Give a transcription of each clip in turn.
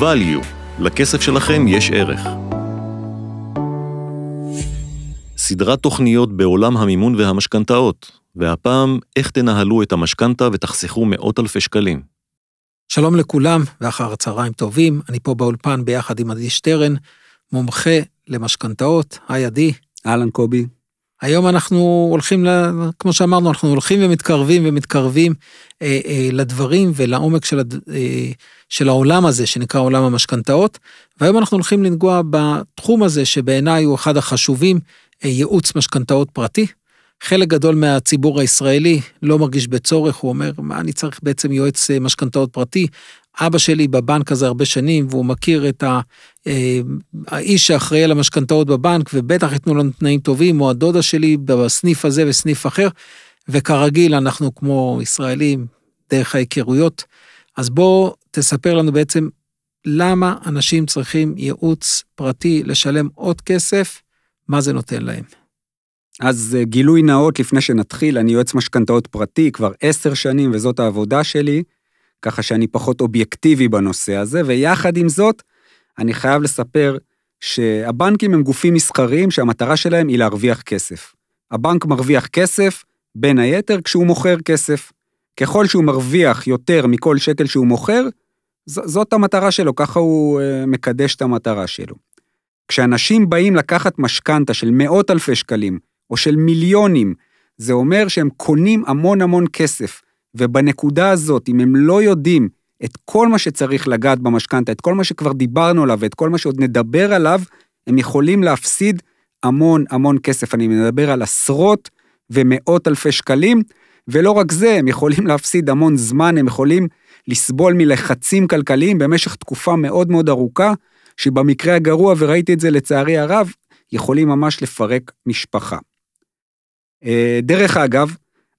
value, לכסף שלכם יש ערך. סדרת תוכניות בעולם המימון והמשכנתאות, והפעם, איך תנהלו את המשכנתה ותחסכו מאות אלפי שקלים. שלום לכולם, ואחר צהריים טובים, אני פה באולפן ביחד עם עדי שטרן, מומחה למשכנתאות, היי עדי. אהלן קובי. היום אנחנו הולכים, כמו שאמרנו, אנחנו הולכים ומתקרבים ומתקרבים אה, אה, לדברים ולעומק של, אה, של העולם הזה, שנקרא עולם המשכנתאות, והיום אנחנו הולכים לנגוע בתחום הזה, שבעיניי הוא אחד החשובים, אה, ייעוץ משכנתאות פרטי. חלק גדול מהציבור הישראלי לא מרגיש בצורך, הוא אומר, מה אני צריך בעצם יועץ אה, משכנתאות פרטי? אבא שלי בבנק הזה הרבה שנים, והוא מכיר את ה, אה, האיש שאחראי על המשכנתאות בבנק, ובטח ייתנו לנו תנאים טובים, או הדודה שלי בסניף הזה וסניף אחר, וכרגיל, אנחנו כמו ישראלים, דרך ההיכרויות. אז בוא תספר לנו בעצם למה אנשים צריכים ייעוץ פרטי לשלם עוד כסף, מה זה נותן להם. אז אה, גילוי נאות לפני שנתחיל, אני יועץ משכנתאות פרטי כבר עשר שנים וזאת העבודה שלי, ככה שאני פחות אובייקטיבי בנושא הזה, ויחד עם זאת, אני חייב לספר שהבנקים הם גופים מסחריים שהמטרה שלהם היא להרוויח כסף. הבנק מרוויח כסף, בין היתר, כשהוא מוכר כסף. ככל שהוא מרוויח יותר מכל שקל שהוא מוכר, זאת המטרה שלו, ככה הוא אה, מקדש את המטרה שלו. כשאנשים באים לקחת משכנתה של מאות אלפי שקלים, או של מיליונים, זה אומר שהם קונים המון המון כסף, ובנקודה הזאת, אם הם לא יודעים את כל מה שצריך לגעת במשכנתה, את כל מה שכבר דיברנו עליו ואת כל מה שעוד נדבר עליו, הם יכולים להפסיד המון המון כסף. אני מדבר על עשרות ומאות אלפי שקלים, ולא רק זה, הם יכולים להפסיד המון זמן, הם יכולים לסבול מלחצים כלכליים במשך תקופה מאוד מאוד ארוכה, שבמקרה הגרוע, וראיתי את זה לצערי הרב, יכולים ממש לפרק משפחה. אה, דרך אגב,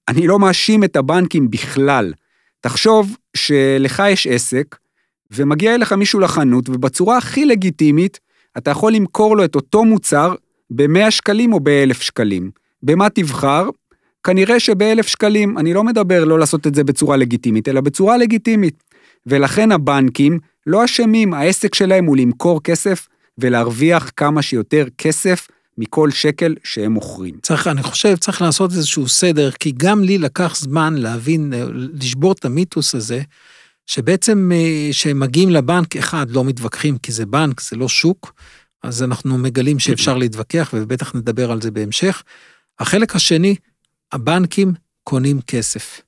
אני לא מאשים את הבנקים בכלל. תחשוב שלך יש עסק, ומגיע אליך מישהו לחנות, ובצורה הכי לגיטימית, אתה יכול למכור לו את אותו מוצר ב-100 שקלים או ב-1,000 שקלים. במה תבחר? כנראה שב-1,000 שקלים. אני לא מדבר לא לעשות את זה בצורה לגיטימית, אלא בצורה לגיטימית. ולכן הבנקים לא אשמים, העסק שלהם הוא למכור כסף ולהרוויח כמה שיותר כסף מכל שקל שהם מוכרים. צריך, אני חושב, צריך לעשות איזשהו סדר, כי גם לי לקח זמן להבין, לשבור את המיתוס הזה, שבעצם כשהם אה, מגיעים לבנק, אחד, לא מתווכחים כי זה בנק, זה לא שוק, אז אנחנו מגלים שאפשר להתווכח, ובטח נדבר על זה בהמשך. החלק השני, הבנקים קונים כסף.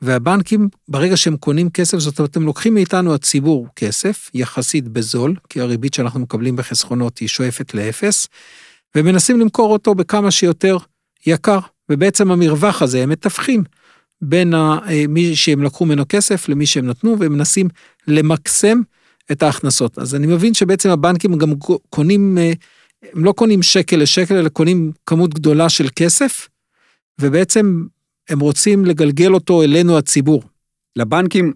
והבנקים, ברגע שהם קונים כסף, זאת אומרת, הם לוקחים מאיתנו הציבור כסף, יחסית בזול, כי הריבית שאנחנו מקבלים בחסכונות היא שואפת לאפס, ומנסים למכור אותו בכמה שיותר יקר, ובעצם המרווח הזה, הם מתווכים בין אה, מי שהם לקחו ממנו כסף למי שהם נתנו, והם מנסים למקסם את ההכנסות. אז אני מבין שבעצם הבנקים גם קונים, אה, הם לא קונים שקל לשקל, אלא קונים כמות גדולה של כסף, ובעצם הם רוצים לגלגל אותו אלינו הציבור. לבנקים,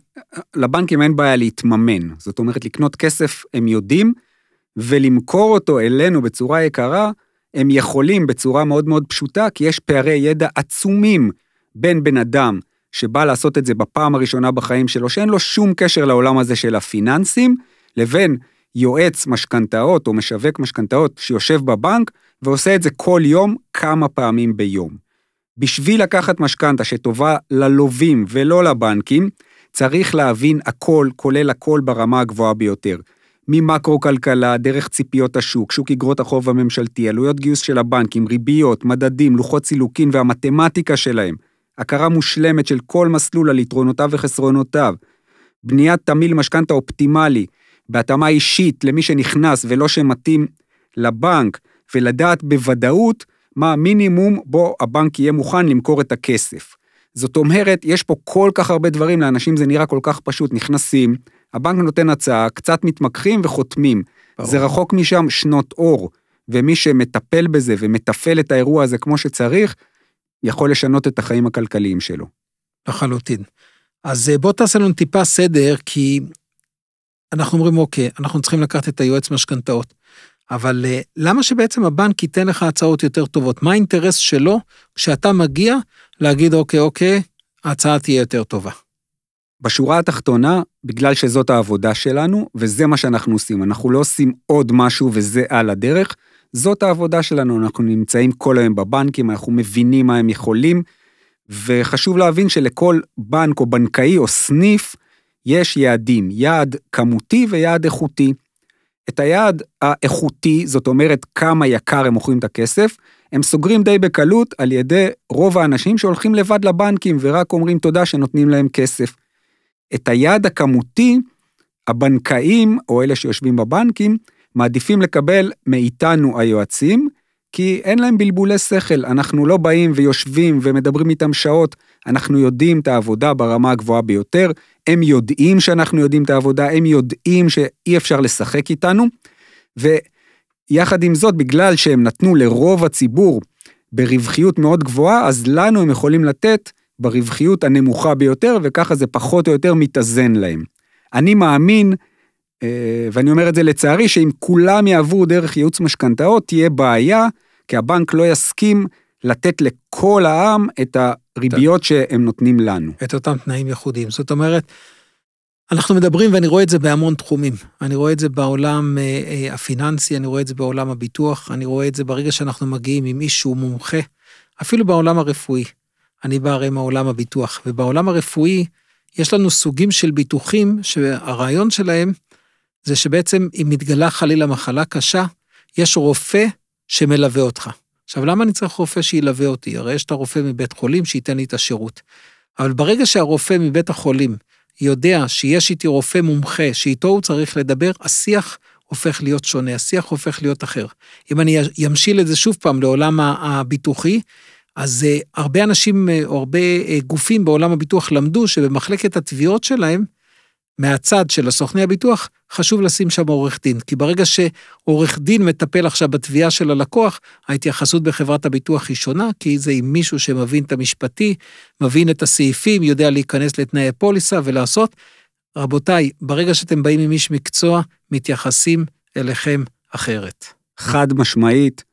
לבנקים אין בעיה להתממן, זאת אומרת לקנות כסף הם יודעים, ולמכור אותו אלינו בצורה יקרה, הם יכולים בצורה מאוד מאוד פשוטה, כי יש פערי ידע עצומים בין בן אדם שבא לעשות את זה בפעם הראשונה בחיים שלו, שאין לו שום קשר לעולם הזה של הפיננסים, לבין יועץ משכנתאות או משווק משכנתאות שיושב בבנק ועושה את זה כל יום כמה פעמים ביום. בשביל לקחת משכנתה שטובה ללווים ולא לבנקים, צריך להבין הכל, כולל הכל ברמה הגבוהה ביותר. ממקרו-כלכלה, דרך ציפיות השוק, שוק אגרות החוב הממשלתי, עלויות גיוס של הבנקים, ריביות, מדדים, לוחות סילוקין והמתמטיקה שלהם, הכרה מושלמת של כל מסלול על יתרונותיו וחסרונותיו, בניית תמיל משכנתה אופטימלי, בהתאמה אישית למי שנכנס ולא שמתאים לבנק, ולדעת בוודאות מה המינימום בו הבנק יהיה מוכן למכור את הכסף. זאת אומרת, יש פה כל כך הרבה דברים, לאנשים זה נראה כל כך פשוט, נכנסים, הבנק נותן הצעה, קצת מתמקחים וחותמים. ברור. זה רחוק משם שנות אור, ומי שמטפל בזה ומתפעל את האירוע הזה כמו שצריך, יכול לשנות את החיים הכלכליים שלו. לחלוטין. אז אה, בוא תעשה לנו טיפה סדר, כי אנחנו אומרים, אוקיי, אנחנו צריכים לקחת את היועץ משכנתאות, אבל אה, למה שבעצם הבנק ייתן לך הצעות יותר טובות? מה האינטרס שלו כשאתה מגיע להגיד, אוקיי, אוקיי, ההצעה תהיה יותר טובה? בשורה התחתונה, בגלל שזאת העבודה שלנו, וזה מה שאנחנו עושים, אנחנו לא עושים עוד משהו וזה על הדרך, זאת העבודה שלנו, אנחנו נמצאים כל היום בבנקים, אנחנו מבינים מה הם יכולים, וחשוב להבין שלכל בנק או בנקאי או סניף יש יעדים, יעד כמותי ויעד איכותי. את היעד האיכותי, זאת אומרת כמה יקר הם מוכרים את הכסף, הם סוגרים די בקלות על ידי רוב האנשים שהולכים לבד לבנקים ורק אומרים תודה שנותנים להם כסף. את היעד הכמותי, הבנקאים, או אלה שיושבים בבנקים, מעדיפים לקבל מאיתנו היועצים, כי אין להם בלבולי שכל, אנחנו לא באים ויושבים ומדברים איתם שעות, אנחנו יודעים את העבודה ברמה הגבוהה ביותר, הם יודעים שאנחנו יודעים את העבודה, הם יודעים שאי אפשר לשחק איתנו, ויחד עם זאת, בגלל שהם נתנו לרוב הציבור ברווחיות מאוד גבוהה, אז לנו הם יכולים לתת ברווחיות הנמוכה ביותר, וככה זה פחות או יותר מתאזן להם. אני מאמין, אה, ואני אומר את זה לצערי, שאם כולם יעברו דרך ייעוץ משכנתאות, תהיה בעיה, כי הבנק לא יסכים לתת לכל העם את הריביות שהם נותנים לנו. את אותם תנאים ייחודיים. זאת אומרת, אנחנו מדברים, ואני רואה את זה בהמון תחומים. אני רואה את זה בעולם אה, אה, הפיננסי, אני רואה את זה בעולם הביטוח, אני רואה את זה ברגע שאנחנו מגיעים עם מישהו מומחה, אפילו בעולם הרפואי. אני בא הרי מעולם הביטוח, ובעולם הרפואי יש לנו סוגים של ביטוחים שהרעיון שלהם זה שבעצם אם מתגלה חלילה מחלה קשה, יש רופא שמלווה אותך. עכשיו, למה אני צריך רופא שילווה אותי? הרי יש את הרופא מבית חולים שייתן לי את השירות. אבל ברגע שהרופא מבית החולים יודע שיש איתי רופא מומחה שאיתו הוא צריך לדבר, השיח הופך להיות שונה, השיח הופך להיות אחר. אם אני אמשיל את זה שוב פעם לעולם הביטוחי, אז uh, הרבה אנשים uh, או הרבה uh, גופים בעולם הביטוח למדו שבמחלקת התביעות שלהם, מהצד של הסוכני הביטוח, חשוב לשים שם עורך דין. כי ברגע שעורך דין מטפל עכשיו בתביעה של הלקוח, ההתייחסות בחברת הביטוח היא שונה, כי זה עם מישהו שמבין את המשפטי, מבין את הסעיפים, יודע להיכנס לתנאי פוליסה ולעשות. רבותיי, ברגע שאתם באים עם איש מקצוע, מתייחסים אליכם אחרת. חד משמעית,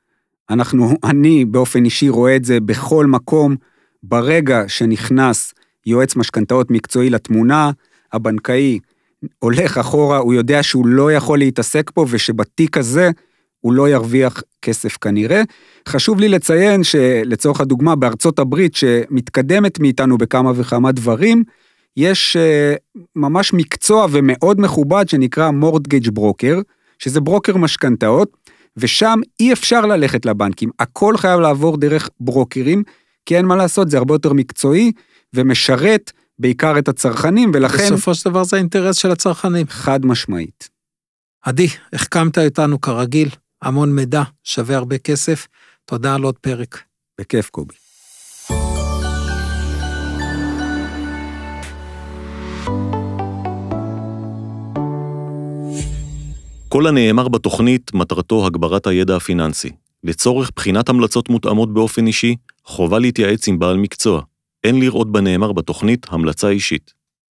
אנחנו, אני באופן אישי רואה את זה בכל מקום. ברגע שנכנס יועץ משכנתאות מקצועי לתמונה, הבנקאי הולך אחורה, הוא יודע שהוא לא יכול להתעסק פה ושבתיק הזה הוא לא ירוויח כסף כנראה. חשוב לי לציין שלצורך הדוגמה בארצות הברית שמתקדמת מאיתנו בכמה וכמה דברים, יש אה, ממש מקצוע ומאוד מכובד שנקרא מורדגייג' ברוקר, שזה ברוקר משכנתאות, ושם אי אפשר ללכת לבנקים, הכל חייב לעבור דרך ברוקרים, כי אין מה לעשות, זה הרבה יותר מקצועי ומשרת בעיקר את הצרכנים, ולכן... בסופו של דבר זה האינטרס של הצרכנים. חד משמעית. עדי, החכמת אותנו כרגיל, המון מידע, שווה הרבה כסף. תודה על עוד פרק. בכיף, קובי. כל הנאמר בתוכנית מטרתו הגברת הידע הפיננסי. לצורך בחינת המלצות מותאמות באופן אישי, חובה להתייעץ עם בעל מקצוע. אין לראות בנאמר בתוכנית המלצה אישית.